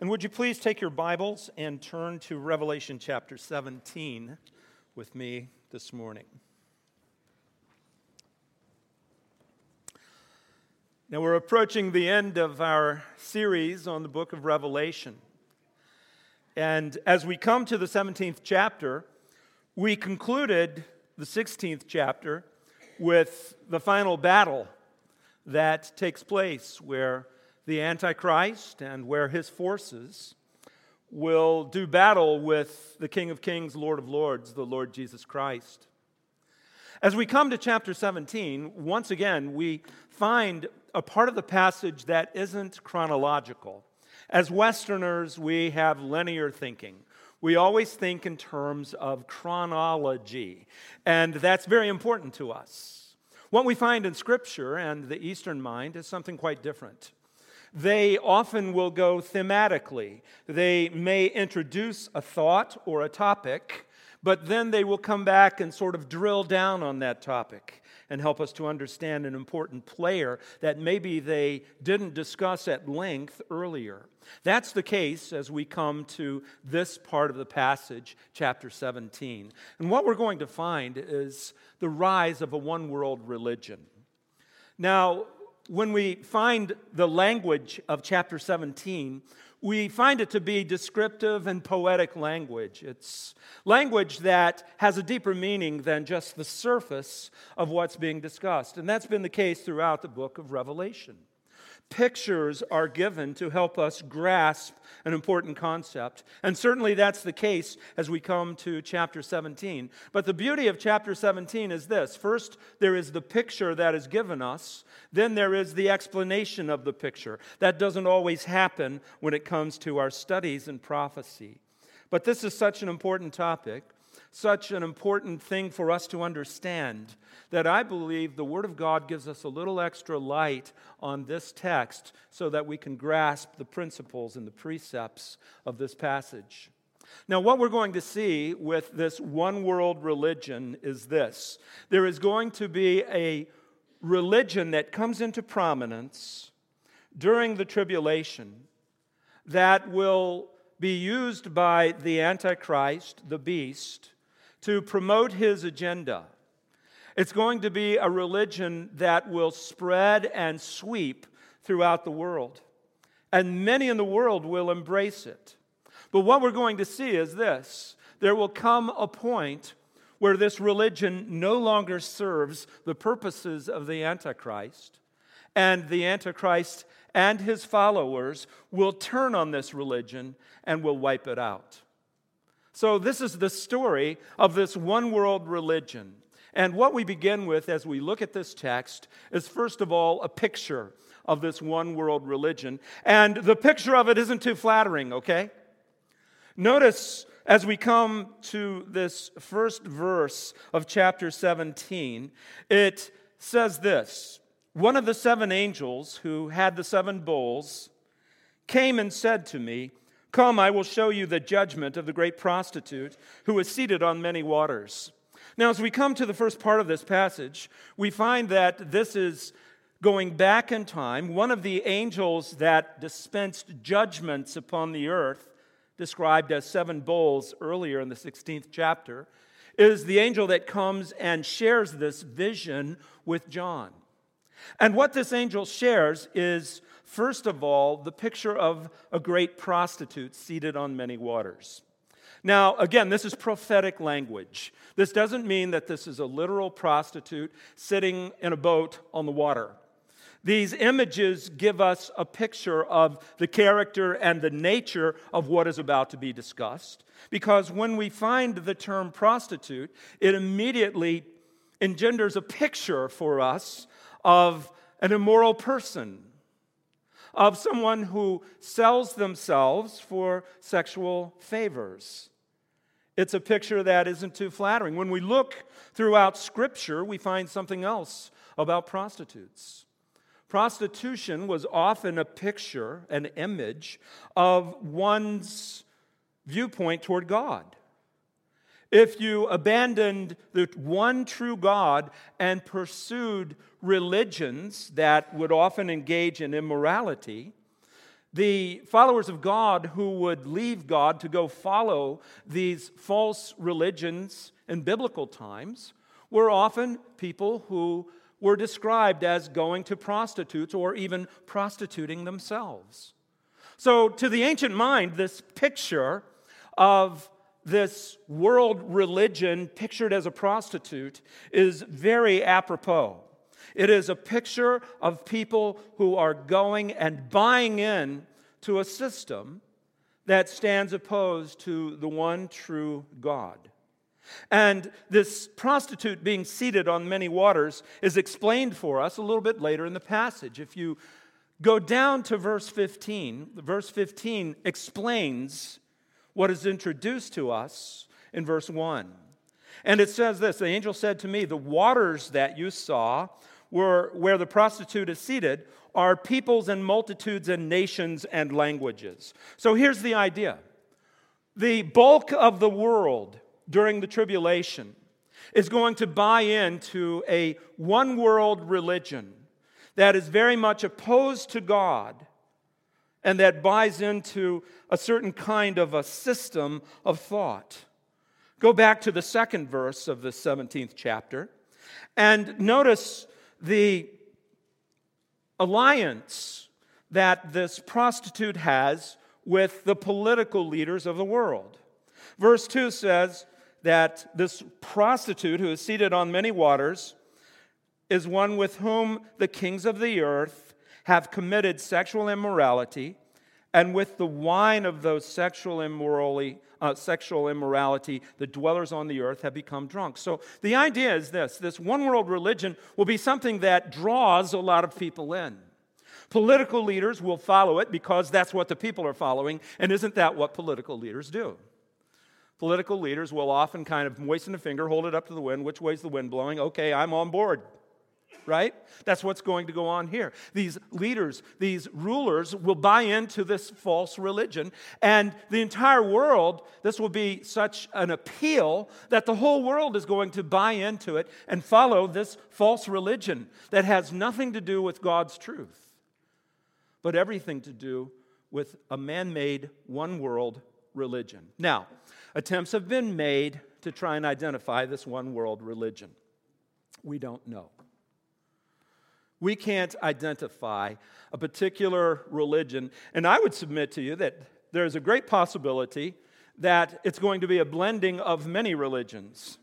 And would you please take your Bibles and turn to Revelation chapter 17 with me this morning? Now, we're approaching the end of our series on the book of Revelation. And as we come to the 17th chapter, we concluded the 16th chapter with the final battle that takes place where the Antichrist and where his forces will do battle with the King of Kings, Lord of Lords, the Lord Jesus Christ. As we come to chapter 17, once again, we find a part of the passage that isn't chronological. As Westerners, we have linear thinking. We always think in terms of chronology, and that's very important to us. What we find in Scripture and the Eastern mind is something quite different. They often will go thematically. They may introduce a thought or a topic, but then they will come back and sort of drill down on that topic and help us to understand an important player that maybe they didn't discuss at length earlier. That's the case as we come to this part of the passage, chapter 17. And what we're going to find is the rise of a one world religion. Now, when we find the language of chapter 17, we find it to be descriptive and poetic language. It's language that has a deeper meaning than just the surface of what's being discussed. And that's been the case throughout the book of Revelation pictures are given to help us grasp an important concept. And certainly that's the case as we come to chapter 17. But the beauty of chapter 17 is this first, there is the picture that is given us, then there is the explanation of the picture. That doesn't always happen when it comes to our studies in prophecy. But this is such an important topic such an important thing for us to understand that I believe the Word of God gives us a little extra light on this text so that we can grasp the principles and the precepts of this passage. Now, what we're going to see with this one world religion is this there is going to be a religion that comes into prominence during the tribulation that will be used by the Antichrist, the beast, to promote his agenda. It's going to be a religion that will spread and sweep throughout the world. And many in the world will embrace it. But what we're going to see is this there will come a point where this religion no longer serves the purposes of the Antichrist, and the Antichrist and his followers will turn on this religion and will wipe it out. So, this is the story of this one world religion. And what we begin with as we look at this text is, first of all, a picture of this one world religion. And the picture of it isn't too flattering, okay? Notice as we come to this first verse of chapter 17, it says this One of the seven angels who had the seven bowls came and said to me, Come, I will show you the judgment of the great prostitute who is seated on many waters. Now, as we come to the first part of this passage, we find that this is going back in time. One of the angels that dispensed judgments upon the earth, described as seven bowls earlier in the 16th chapter, is the angel that comes and shares this vision with John. And what this angel shares is First of all, the picture of a great prostitute seated on many waters. Now, again, this is prophetic language. This doesn't mean that this is a literal prostitute sitting in a boat on the water. These images give us a picture of the character and the nature of what is about to be discussed. Because when we find the term prostitute, it immediately engenders a picture for us of an immoral person, of someone who sells themselves for sexual favors. It's a picture that isn't too flattering. When we look throughout Scripture, we find something else about prostitutes. Prostitution was often a picture, an image of one's viewpoint toward God. If you abandoned the one true God and pursued religions that would often engage in immorality, the followers of God who would leave God to go follow these false religions in biblical times were often people who were described as going to prostitutes or even prostituting themselves. So, to the ancient mind, this picture of this world religion pictured as a prostitute is very apropos. It is a picture of people who are going and buying in to a system that stands opposed to the one true God. And this prostitute being seated on many waters is explained for us a little bit later in the passage. If you go down to verse 15, verse 15 explains what is introduced to us in verse 1. And it says this The angel said to me, The waters that you saw were where the prostitute is seated are peoples and multitudes and nations and languages. So here's the idea the bulk of the world during the tribulation is going to buy into a one world religion that is very much opposed to God and that buys into a certain kind of a system of thought. Go back to the second verse of the 17th chapter and notice the alliance that this prostitute has with the political leaders of the world. Verse 2 says that this prostitute who is seated on many waters is one with whom the kings of the earth have committed sexual immorality, and with the wine of those sexual immorality, uh, sexual immorality, the dwellers on the earth have become drunk. So the idea is this this one world religion will be something that draws a lot of people in. Political leaders will follow it because that's what the people are following, and isn't that what political leaders do? Political leaders will often kind of moisten a finger, hold it up to the wind. Which way's the wind blowing? Okay, I'm on board right? That's what's going to go on here. These leaders, these rulers will buy into this false religion, and the entire world, this will be such an appeal that the whole world is going to buy into it and follow this false religion that has nothing to do with God's truth, but everything to do with a man made, one world religion. Now, attempts have been made to try and identify this one world religion. We don't know. We can't identify a particular religion. And I would submit to you that there's a great possibility that it's going to be a blending of many religions.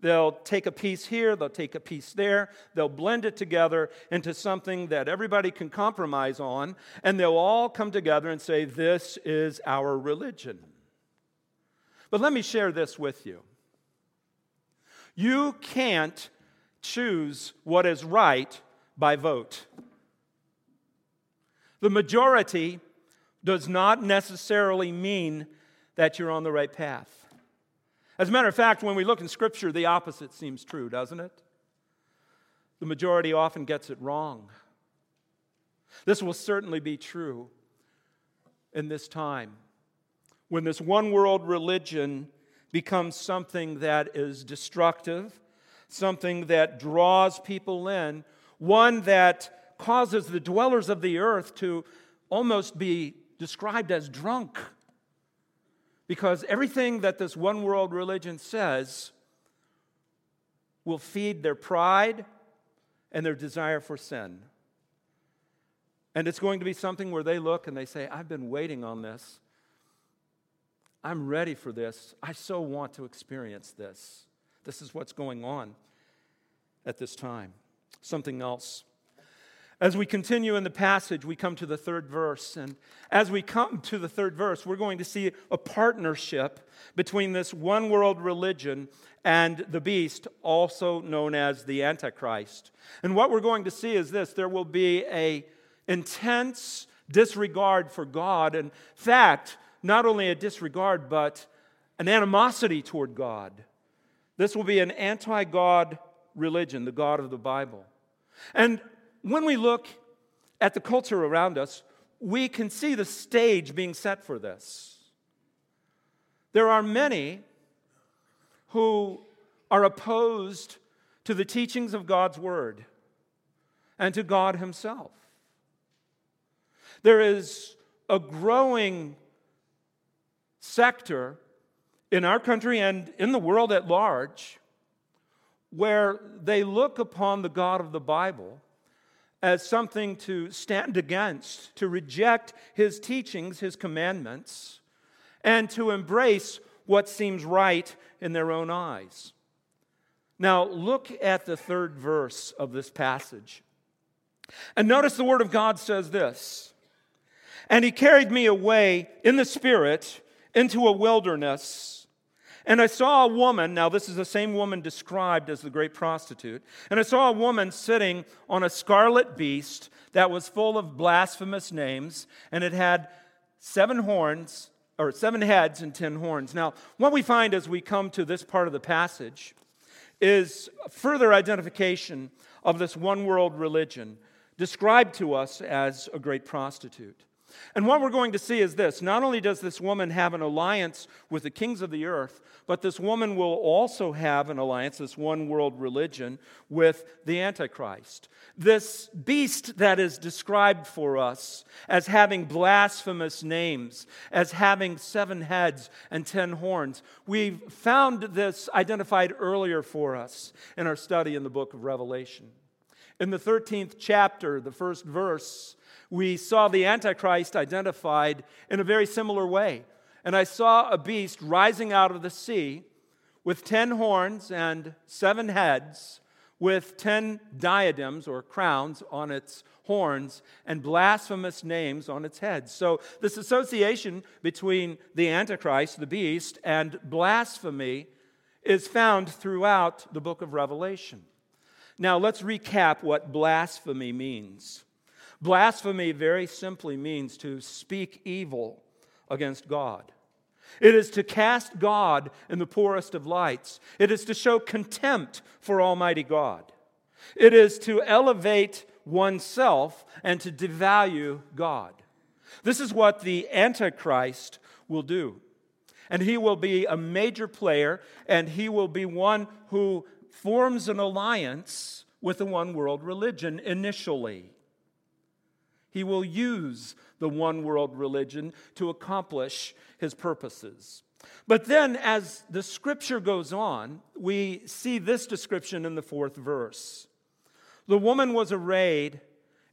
They'll take a piece here, they'll take a piece there, they'll blend it together into something that everybody can compromise on, and they'll all come together and say, This is our religion. But let me share this with you. You can't choose what is right by vote. The majority does not necessarily mean that you're on the right path. As a matter of fact, when we look in Scripture, the opposite seems true, doesn't it? The majority often gets it wrong. This will certainly be true in this time when this one world religion becomes something that is destructive, something that draws people in one that causes the dwellers of the earth to almost be described as drunk. Because everything that this one world religion says will feed their pride and their desire for sin. And it's going to be something where they look and they say, I've been waiting on this. I'm ready for this. I so want to experience this. This is what's going on at this time something else. As we continue in the passage, we come to the third verse. And as we come to the third verse, we're going to see a partnership between this one world religion and the beast, also known as the Antichrist. And what we're going to see is this there will be a intense disregard for God. In fact, not only a disregard, but an animosity toward God. This will be an anti God religion, the God of the Bible. And when we look at the culture around us, we can see the stage being set for this. There are many who are opposed to the teachings of God's Word and to God Himself. There is a growing sector in our country and in the world at large where they look upon the God of the Bible as something to stand against, to reject his teachings, his commandments, and to embrace what seems right in their own eyes. Now, look at the third verse of this passage. And notice the Word of God says this And he carried me away in the Spirit into a wilderness and I saw a woman, now this is the same woman described as the great prostitute, and I saw a woman sitting on a scarlet beast that was full of blasphemous names, and it had seven horns, or seven heads and ten horns. Now, what we find as we come to this part of the passage is further identification of this one world religion described to us as a great prostitute. And what we're going to see is this not only does this woman have an alliance with the kings of the earth, but this woman will also have an alliance, this one world religion, with the Antichrist. This beast that is described for us as having blasphemous names, as having seven heads and ten horns, we've found this identified earlier for us in our study in the book of Revelation. In the 13th chapter, the first verse, we saw the Antichrist identified in a very similar way. And I saw a beast rising out of the sea with ten horns and seven heads, with ten diadems or crowns on its horns and blasphemous names on its heads. So, this association between the Antichrist, the beast, and blasphemy is found throughout the book of Revelation. Now, let's recap what blasphemy means. Blasphemy very simply means to speak evil against God. It is to cast God in the poorest of lights. It is to show contempt for Almighty God. It is to elevate oneself and to devalue God. This is what the Antichrist will do. And he will be a major player, and he will be one who forms an alliance with the one world religion initially. He will use the one world religion to accomplish his purposes. But then, as the scripture goes on, we see this description in the fourth verse. The woman was arrayed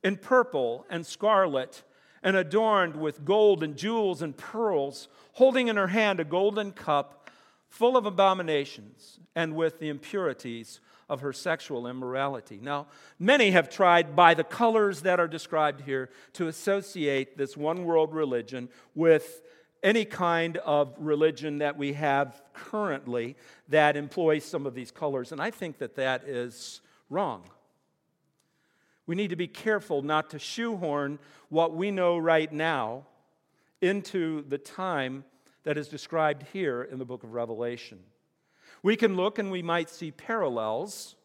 in purple and scarlet and adorned with gold and jewels and pearls, holding in her hand a golden cup full of abominations and with the impurities of her sexual immorality. Now, many have tried by the colors that are described here to associate this one world religion with any kind of religion that we have currently that employs some of these colors. And I think that that is wrong. We need to be careful not to shoehorn what we know right now into the time that is described here in the book of Revelation. We can look and we might see parallels,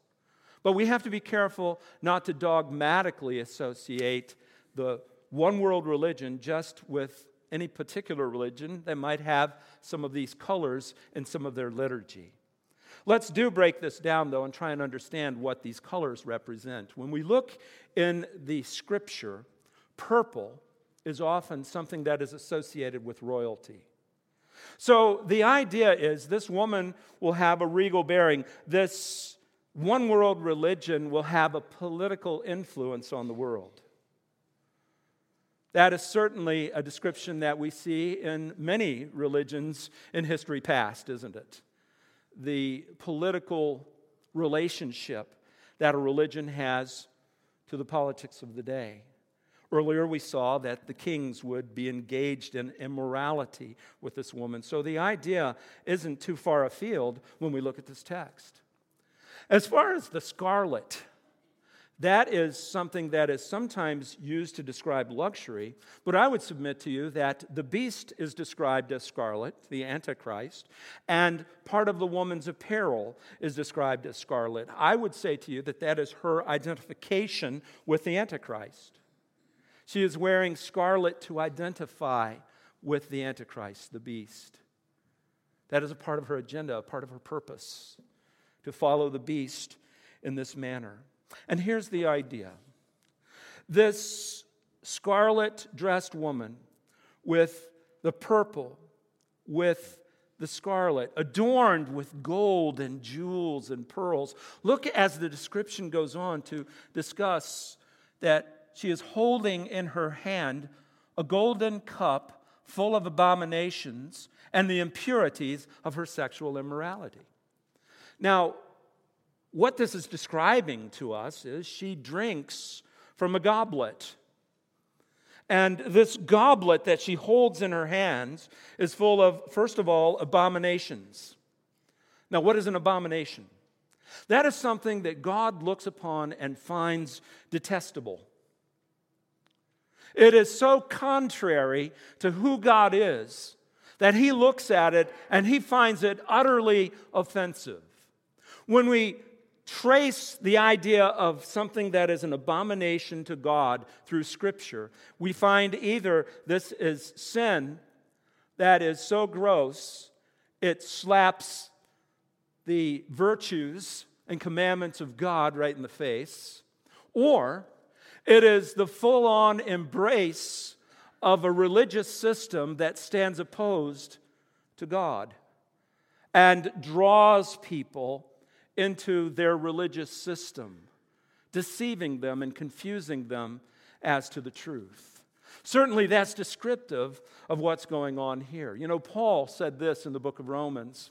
but we have to be careful not to dogmatically associate the one world religion just with any particular religion that might have some of these colors in some of their liturgy. Let's do break this down, though, and try and understand what these colors represent. When we look in the scripture, purple is often something that is associated with royalty. So the idea is this woman will have a regal bearing. This one world religion will have a political influence on the world. That is certainly a description that we see in many religions in history past, isn't it? The political relationship that a religion has to the politics of the day. Earlier, we saw that the kings would be engaged in immorality with this woman. So the idea isn't too far afield when we look at this text. As far as the scarlet, that is something that is sometimes used to describe luxury, but I would submit to you that the beast is described as scarlet, the Antichrist, and part of the woman's apparel is described as scarlet. I would say to you that that is her identification with the Antichrist. She is wearing scarlet to identify with the Antichrist, the beast. That is a part of her agenda, a part of her purpose, to follow the beast in this manner. And here's the idea this scarlet dressed woman with the purple, with the scarlet, adorned with gold and jewels and pearls. Look as the description goes on to discuss that she is holding in her hand a golden cup full of abominations and the impurities of her sexual immorality. Now, what this is describing to us is she drinks from a goblet. And this goblet that she holds in her hands is full of, first of all, abominations. Now, what is an abomination? That is something that God looks upon and finds detestable. It is so contrary to who God is that he looks at it and he finds it utterly offensive. When we trace the idea of something that is an abomination to God through Scripture, we find either this is sin that is so gross it slaps the virtues and commandments of God right in the face, or it is the full on embrace of a religious system that stands opposed to God and draws people into their religious system, deceiving them and confusing them as to the truth. Certainly, that's descriptive of what's going on here. You know, Paul said this in the book of Romans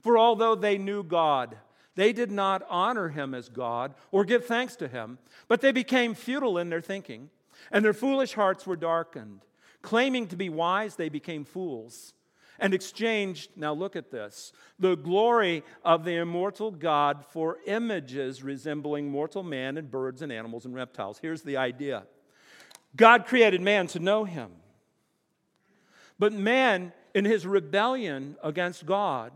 For although they knew God, they did not honor him as God or give thanks to him, but they became futile in their thinking, and their foolish hearts were darkened. Claiming to be wise, they became fools and exchanged, now look at this, the glory of the immortal God for images resembling mortal man and birds and animals and reptiles. Here's the idea God created man to know him. But man, in his rebellion against God,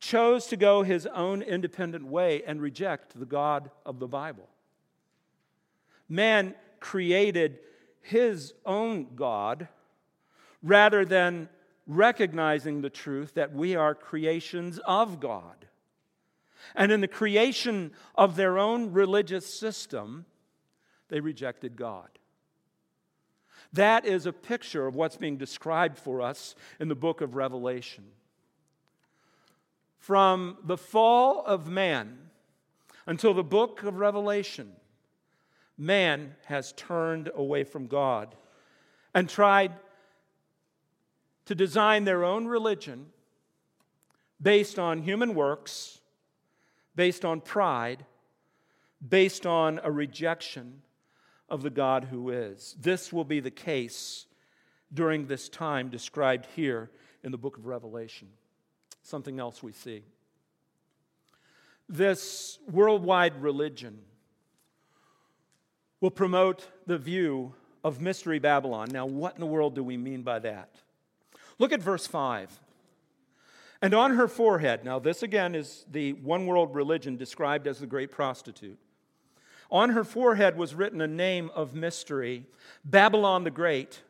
chose to go his own independent way and reject the God of the Bible. Man created his own God rather than recognizing the truth that we are creations of God. And in the creation of their own religious system, they rejected God. That is a picture of what's being described for us in the book of Revelation. From the fall of man until the book of Revelation, man has turned away from God and tried to design their own religion based on human works, based on pride, based on a rejection of the God who is. This will be the case during this time described here in the book of Revelation. Something else we see. This worldwide religion will promote the view of Mystery Babylon. Now, what in the world do we mean by that? Look at verse 5. And on her forehead, now this again is the one world religion described as the great prostitute. On her forehead was written a name of mystery Babylon the Great,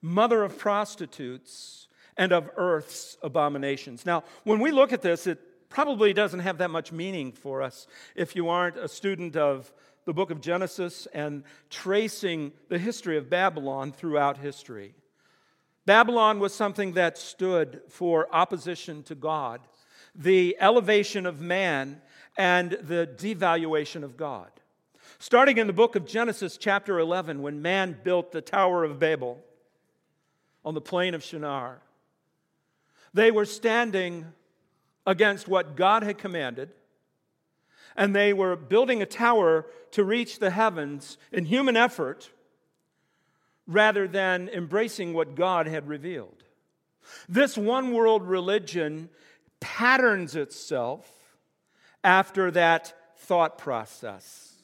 mother of prostitutes and of earth's abominations. Now, when we look at this, it probably doesn't have that much meaning for us if you aren't a student of the book of Genesis and tracing the history of Babylon throughout history. Babylon was something that stood for opposition to God, the elevation of man, and the devaluation of God. Starting in the book of Genesis, chapter 11, when man built the Tower of Babel on the plain of Shinar, they were standing against what God had commanded, and they were building a tower to reach the heavens in human effort rather than embracing what God had revealed. This one world religion patterns itself after that thought process.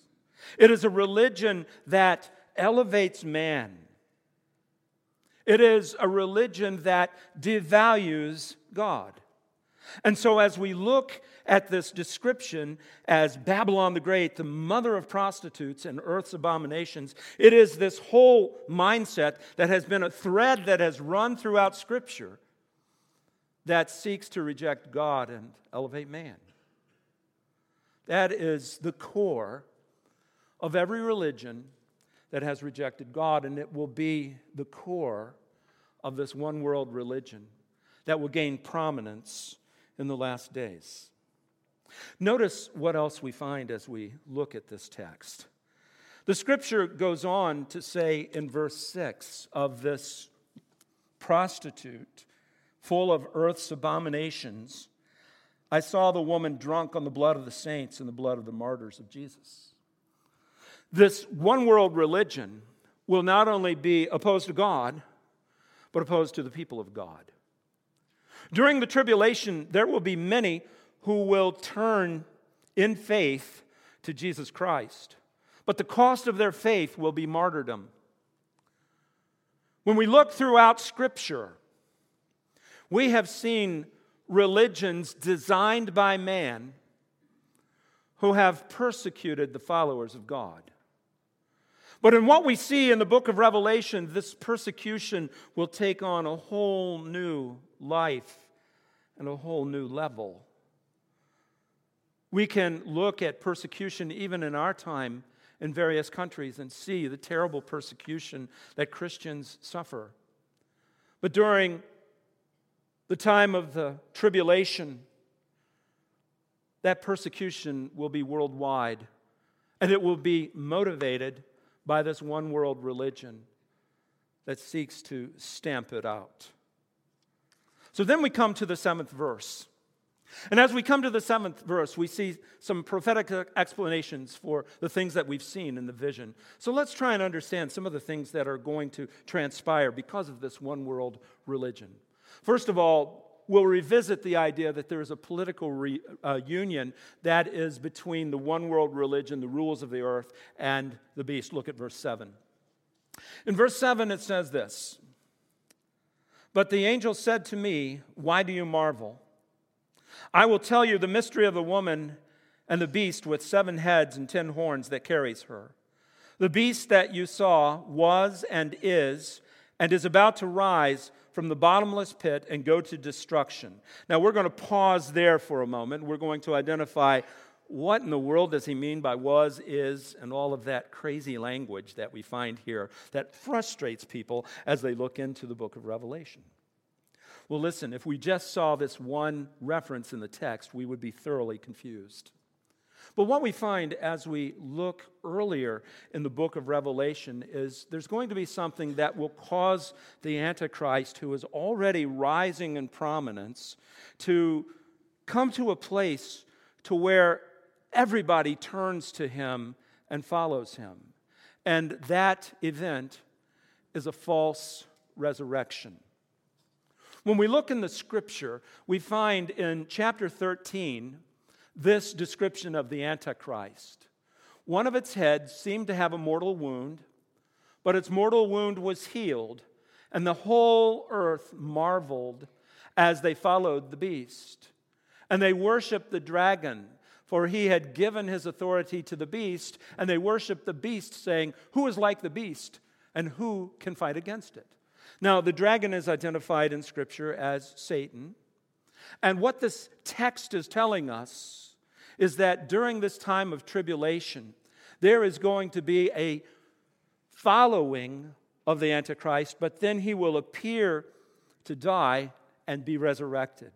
It is a religion that elevates man It is a religion that devalues God. And so, as we look at this description as Babylon the Great, the mother of prostitutes and earth's abominations, it is this whole mindset that has been a thread that has run throughout Scripture that seeks to reject God and elevate man. That is the core of every religion that has rejected God, and it will be the core of this one world religion that will gain prominence in the last days. Notice what else we find as we look at this text. The scripture goes on to say in verse 6 of this prostitute full of earth's abominations, I saw the woman drunk on the blood of the saints and the blood of the martyrs of Jesus. This one world religion will not only be opposed to God, but opposed to the people of God. During the tribulation, there will be many who will turn in faith to Jesus Christ, but the cost of their faith will be martyrdom. When we look throughout Scripture, we have seen religions designed by man who have persecuted the followers of God. But in what we see in the book of Revelation, this persecution will take on a whole new life and a whole new level. We can look at persecution even in our time in various countries and see the terrible persecution that Christians suffer. But during the time of the tribulation, that persecution will be worldwide and it will be motivated by this one world religion that seeks to stamp it out. So then we come to the seventh verse. And as we come to the seventh verse, we see some prophetic explanations for the things that we've seen in the vision. So let's try and understand some of the things that are going to transpire because of this one world religion. First of all, we'll revisit the idea that there is a political re, uh, union that is between the one world religion, the rules of the earth, and the beast. Look at verse 7. In verse 7, it says this But the angel said to me, Why do you marvel? I will tell you the mystery of the woman and the beast with seven heads and ten horns that carries her. The beast that you saw was and is, and is about to rise from the bottomless pit and go to destruction. Now, we're going to pause there for a moment. We're going to identify what in the world does he mean by was, is, and all of that crazy language that we find here that frustrates people as they look into the book of Revelation. Well, listen, if we just saw this one reference in the text, we would be thoroughly confused. But what we find as we look earlier in the book of Revelation is there's going to be something that will cause the Antichrist, who is already rising in prominence, to come to a place to where everybody turns to him and follows him. And that event is a false resurrection. When we look in the scripture, we find in chapter 13, this description of the Antichrist. One of its heads seemed to have a mortal wound, but its mortal wound was healed, and the whole earth marveled as they followed the beast. And they worshiped the dragon, for he had given his authority to the beast, and they worshiped the beast, saying, Who is like the beast, and who can fight against it? Now, the dragon is identified in Scripture as Satan. And what this text is telling us is that during this time of tribulation, there is going to be a following of the Antichrist, but then he will appear to die and be resurrected.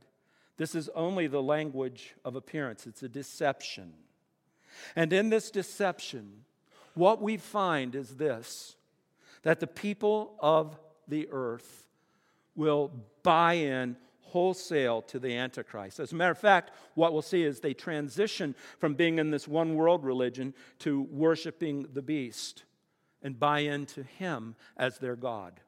This is only the language of appearance, it's a deception. And in this deception, what we find is this that the people of the earth will buy in wholesale to the Antichrist. As a matter of fact, what we'll see is they transition from being in this one world religion to worshiping the beast and buy into him as their God.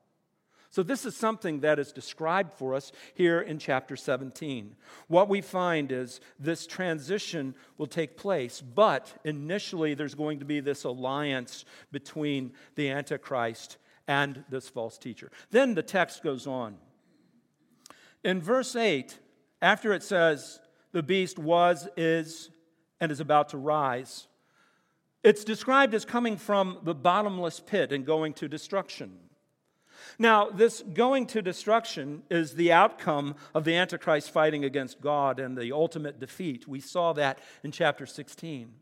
So, this is something that is described for us here in chapter 17. What we find is this transition will take place, but initially there's going to be this alliance between the Antichrist and this false teacher. Then the text goes on. In verse 8, after it says, the beast was, is, and is about to rise, it's described as coming from the bottomless pit and going to destruction. Now, this going to destruction is the outcome of the Antichrist fighting against God and the ultimate defeat. We saw that in chapter 16.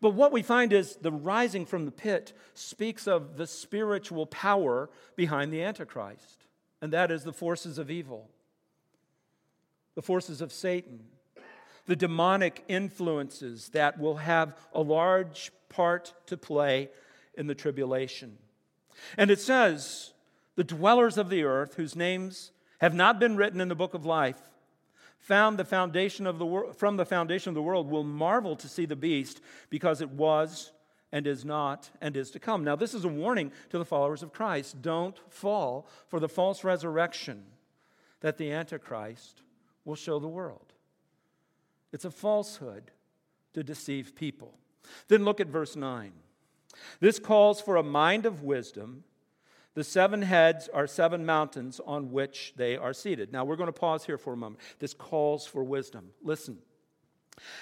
But what we find is the rising from the pit speaks of the spiritual power behind the Antichrist, and that is the forces of evil, the forces of Satan, the demonic influences that will have a large part to play in the tribulation. And it says, the dwellers of the earth, whose names have not been written in the book of life, found the foundation of the wor- from the foundation of the world will marvel to see the beast because it was and is not and is to come. Now, this is a warning to the followers of Christ. Don't fall for the false resurrection that the Antichrist will show the world. It's a falsehood to deceive people. Then look at verse 9. This calls for a mind of wisdom the seven heads are seven mountains on which they are seated. Now, we're going to pause here for a moment. This calls for wisdom. Listen.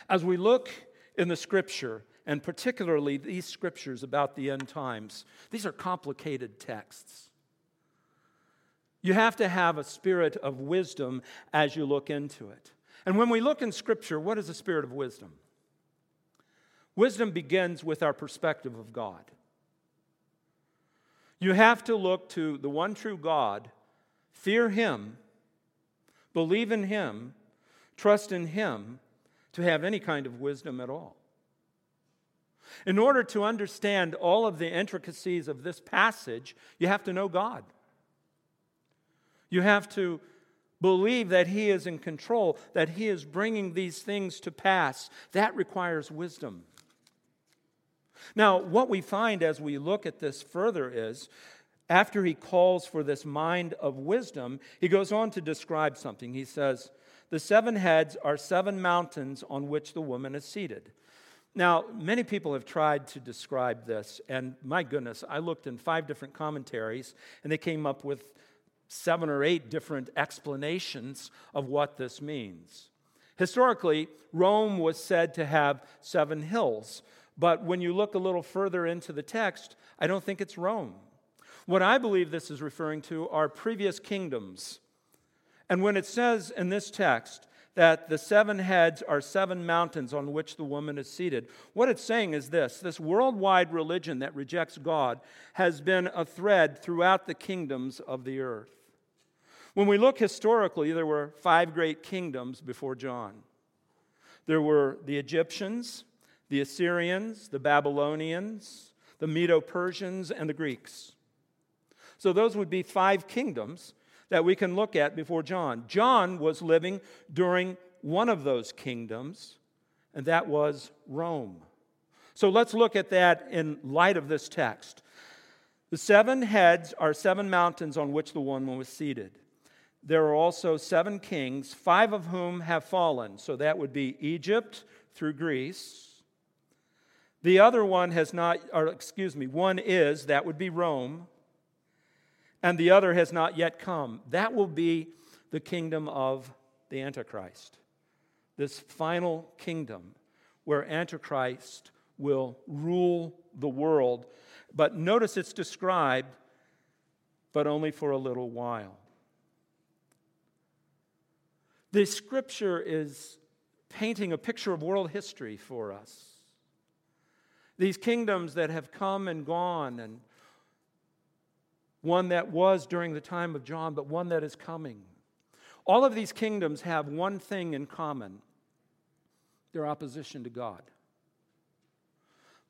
As we look in the scripture, and particularly these scriptures about the end times, these are complicated texts. You have to have a spirit of wisdom as you look into it. And when we look in scripture, what is a spirit of wisdom? Wisdom begins with our perspective of God. You have to look to the one true God, fear Him, believe in Him, trust in Him to have any kind of wisdom at all. In order to understand all of the intricacies of this passage, you have to know God. You have to believe that He is in control, that He is bringing these things to pass. That requires wisdom. Now, what we find as we look at this further is after he calls for this mind of wisdom, he goes on to describe something. He says, The seven heads are seven mountains on which the woman is seated. Now, many people have tried to describe this, and my goodness, I looked in five different commentaries, and they came up with seven or eight different explanations of what this means. Historically, Rome was said to have seven hills. But when you look a little further into the text, I don't think it's Rome. What I believe this is referring to are previous kingdoms. And when it says in this text that the seven heads are seven mountains on which the woman is seated, what it's saying is this this worldwide religion that rejects God has been a thread throughout the kingdoms of the earth. When we look historically, there were five great kingdoms before John. There were the Egyptians, the Assyrians, the Babylonians, the Medo Persians, and the Greeks. So those would be five kingdoms that we can look at before John. John was living during one of those kingdoms, and that was Rome. So let's look at that in light of this text. The seven heads are seven mountains on which the one was seated. There are also seven kings, five of whom have fallen. So that would be Egypt through Greece, the other one has not, or excuse me, one is, that would be Rome, and the other has not yet come. That will be the kingdom of the Antichrist. This final kingdom where Antichrist will rule the world. But notice it's described, but only for a little while. The scripture is painting a picture of world history for us. These kingdoms that have come and gone, and one that was during the time of John, but one that is coming. All of these kingdoms have one thing in common their opposition to God.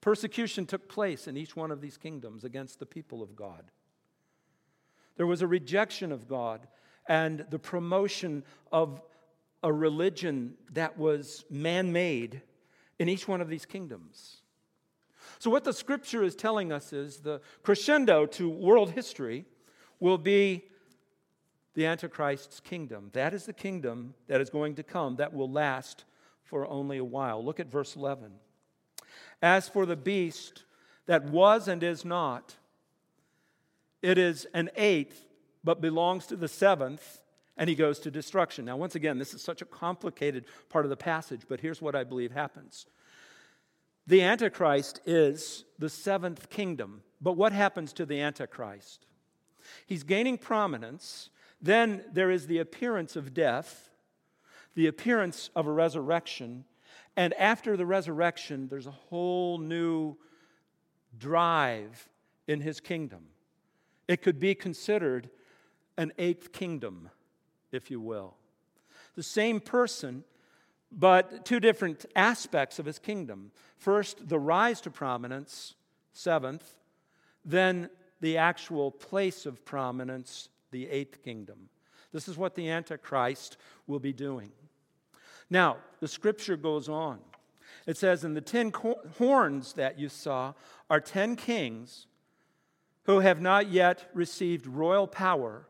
Persecution took place in each one of these kingdoms against the people of God. There was a rejection of God and the promotion of a religion that was man made in each one of these kingdoms. So, what the scripture is telling us is the crescendo to world history will be the Antichrist's kingdom. That is the kingdom that is going to come that will last for only a while. Look at verse 11. As for the beast that was and is not, it is an eighth, but belongs to the seventh, and he goes to destruction. Now, once again, this is such a complicated part of the passage, but here's what I believe happens. The Antichrist is the seventh kingdom, but what happens to the Antichrist? He's gaining prominence. Then there is the appearance of death, the appearance of a resurrection, and after the resurrection, there's a whole new drive in his kingdom. It could be considered an eighth kingdom, if you will. The same person, but two different aspects of his kingdom. First, the rise to prominence, seventh, then the actual place of prominence, the eighth kingdom. This is what the Antichrist will be doing. Now, the scripture goes on. It says, In the ten horns that you saw are ten kings who have not yet received royal power,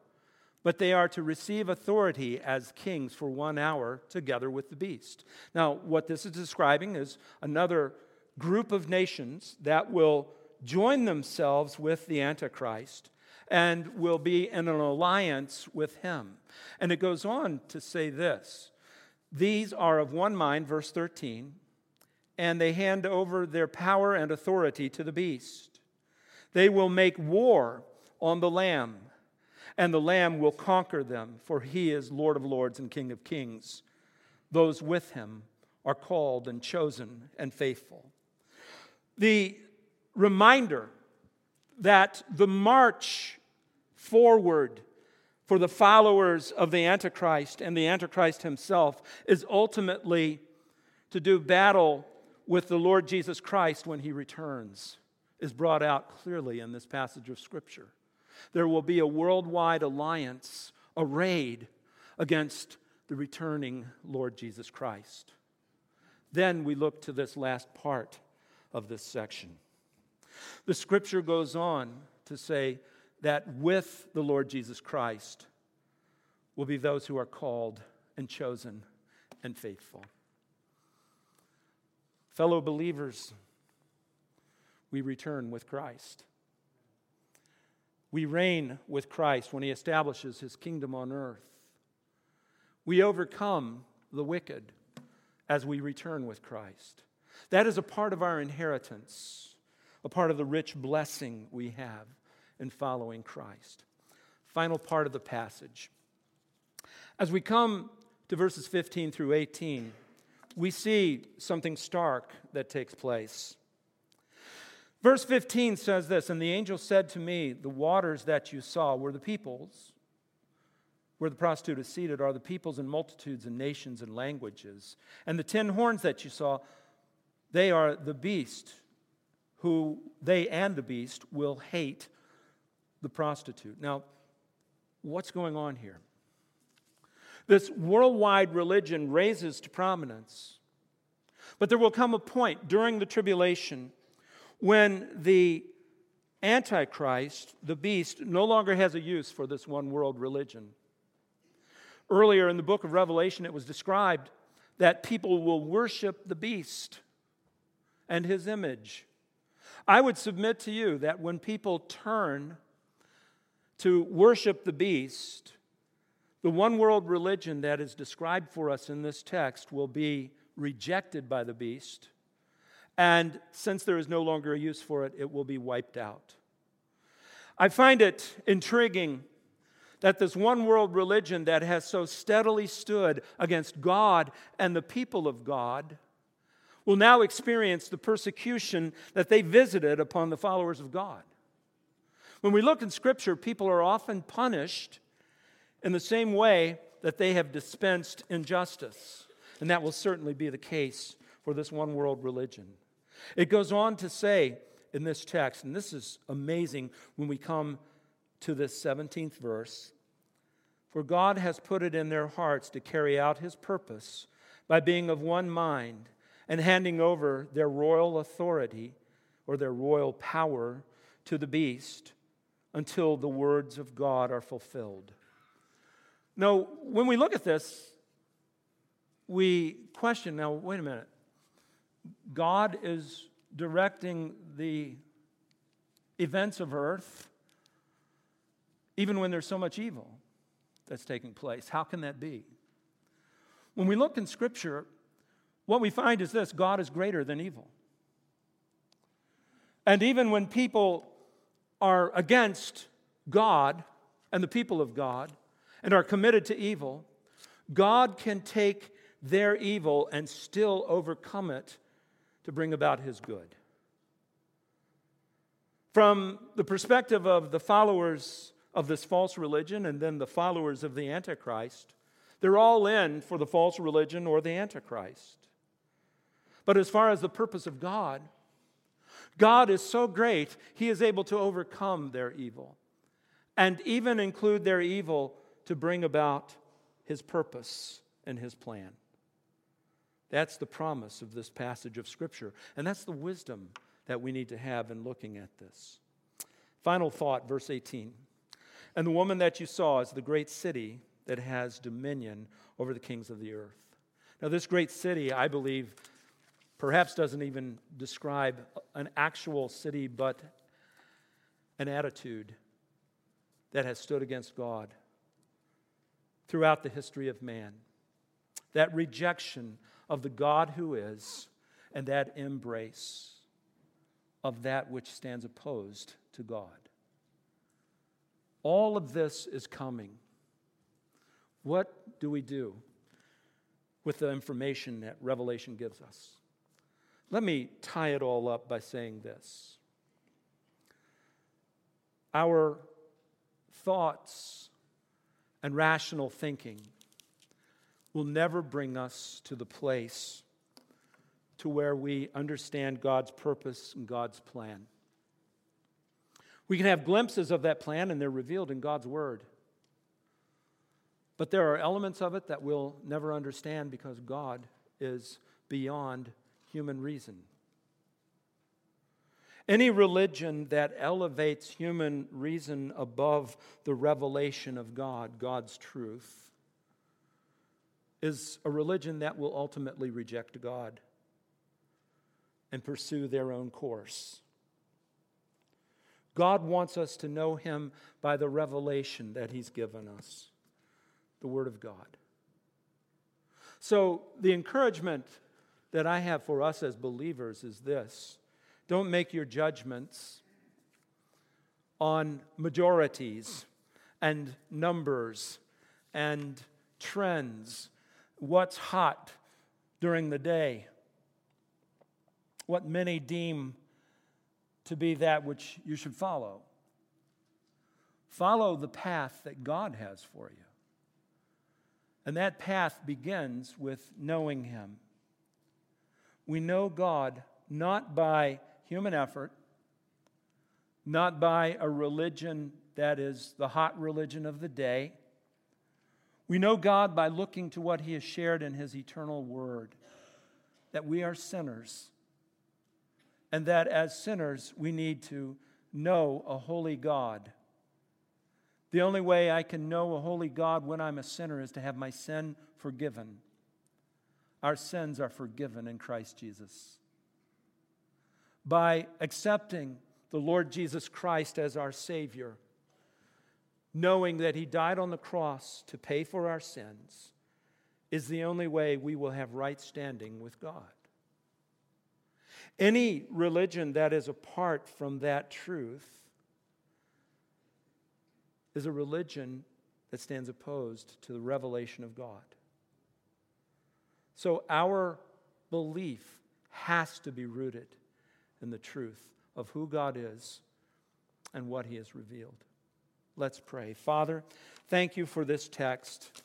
but they are to receive authority as kings for one hour together with the beast. Now, what this is describing is another group of nations that will join themselves with the Antichrist and will be in an alliance with him. And it goes on to say this These are of one mind, verse 13, and they hand over their power and authority to the beast. They will make war on the Lamb, and the Lamb will conquer them, for he is Lord of lords and King of kings. Those with him are called and chosen and faithful. The reminder that the march forward for the followers of the Antichrist and the Antichrist himself is ultimately to do battle with the Lord Jesus Christ when he returns, is brought out clearly in this passage of Scripture. There will be a worldwide alliance arrayed against the returning Lord Jesus Christ. Then we look to this last part of this section. The scripture goes on to say that with the Lord Jesus Christ will be those who are called and chosen and faithful. Fellow believers, we return with Christ. We reign with Christ when he establishes his kingdom on earth. We overcome the wicked as we return with Christ. That is a part of our inheritance a part of the rich blessing we have in following Christ. Final part of the passage. As we come to verses 15 through 18, we see something stark that takes place. Verse 15 says this And the angel said to me, The waters that you saw were the peoples. Where the prostitute is seated are the peoples and multitudes and nations and languages. And the ten horns that you saw, they are the beast who they and the beast will hate the prostitute. Now, what's going on here? This worldwide religion raises to prominence. But there will come a point during the tribulation when the Antichrist, the beast, no longer has a use for this one world religion. Earlier in the book of Revelation, it was described that people will worship the beast and his image. I would submit to you that when people turn to worship the beast, the one world religion that is described for us in this text will be rejected by the beast. And since there is no longer a use for it, it will be wiped out. I find it intriguing that this one world religion that has so steadily stood against God and the people of God will now experience the persecution that they visited upon the followers of God. When we look in Scripture, people are often punished in the same way that they have dispensed injustice. And that will certainly be the case for this one world religion. It goes on to say in this text, and this is amazing when we come to this 17th verse For God has put it in their hearts to carry out his purpose by being of one mind and handing over their royal authority or their royal power to the beast until the words of God are fulfilled. Now, when we look at this, we question now, wait a minute. God is directing the events of earth even when there's so much evil that's taking place. How can that be? When we look in Scripture, what we find is this God is greater than evil. And even when people are against God and the people of God and are committed to evil, God can take their evil and still overcome it to bring about his good. From the perspective of the followers of this false religion and then the followers of the Antichrist, they're all in for the false religion or the Antichrist. But as far as the purpose of God, God is so great, He is able to overcome their evil and even include their evil to bring about His purpose and His plan. That's the promise of this passage of Scripture, and that's the wisdom that we need to have in looking at this. Final thought, verse 18. And the woman that you saw is the great city that has dominion over the kings of the earth. Now, this great city, I believe, perhaps doesn't even describe an actual city, but an attitude that has stood against God throughout the history of man. That rejection of the God who is, and that embrace of that which stands opposed to God. All of this is coming. What do we do with the information that Revelation gives us? Let me tie it all up by saying this. Our thoughts and rational thinking will never bring us to the place to where we understand God's purpose and God's plan. We can have glimpses of that plan and they're revealed in God's word. But there are elements of it that we'll never understand because God is beyond human reason. Any religion that elevates human reason above the revelation of God, God's truth, is a religion that will ultimately reject God and pursue their own course. God wants us to know Him by the revelation that He's given us the Word of God. So, the encouragement that I have for us as believers is this don't make your judgments on majorities and numbers and trends, what's hot during the day, what many deem to be that which you should follow. Follow the path that God has for you. And that path begins with knowing Him. We know God not by human effort, not by a religion that is the hot religion of the day. We know God by looking to what He has shared in His eternal word that we are sinners, and that as sinners we need to know a holy God. The only way I can know a holy God when I'm a sinner is to have my sin forgiven. Our sins are forgiven in Christ Jesus. By accepting the Lord Jesus Christ as our Savior, knowing that He died on the cross to pay for our sins, is the only way we will have right standing with God. Any religion that is apart from that truth is a religion that stands opposed to the revelation of God. So our belief has to be rooted in the truth of who God is and what He has revealed. Let's pray. Father, thank you for this text.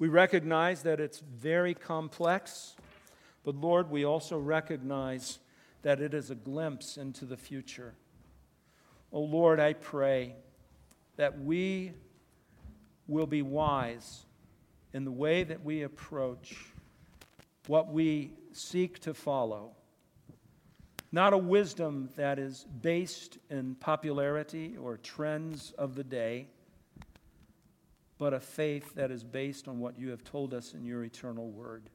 We recognize that it's very complex, but Lord, we also recognize that it is a glimpse into the future. Oh Lord, I pray that we will be wise in the way that we approach what we seek to follow. Not a wisdom that is based in popularity or trends of the day, but a faith that is based on what you have told us in your eternal word.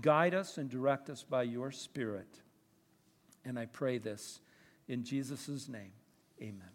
Guide us and direct us by your Spirit. And I pray this in Jesus' name. Amen.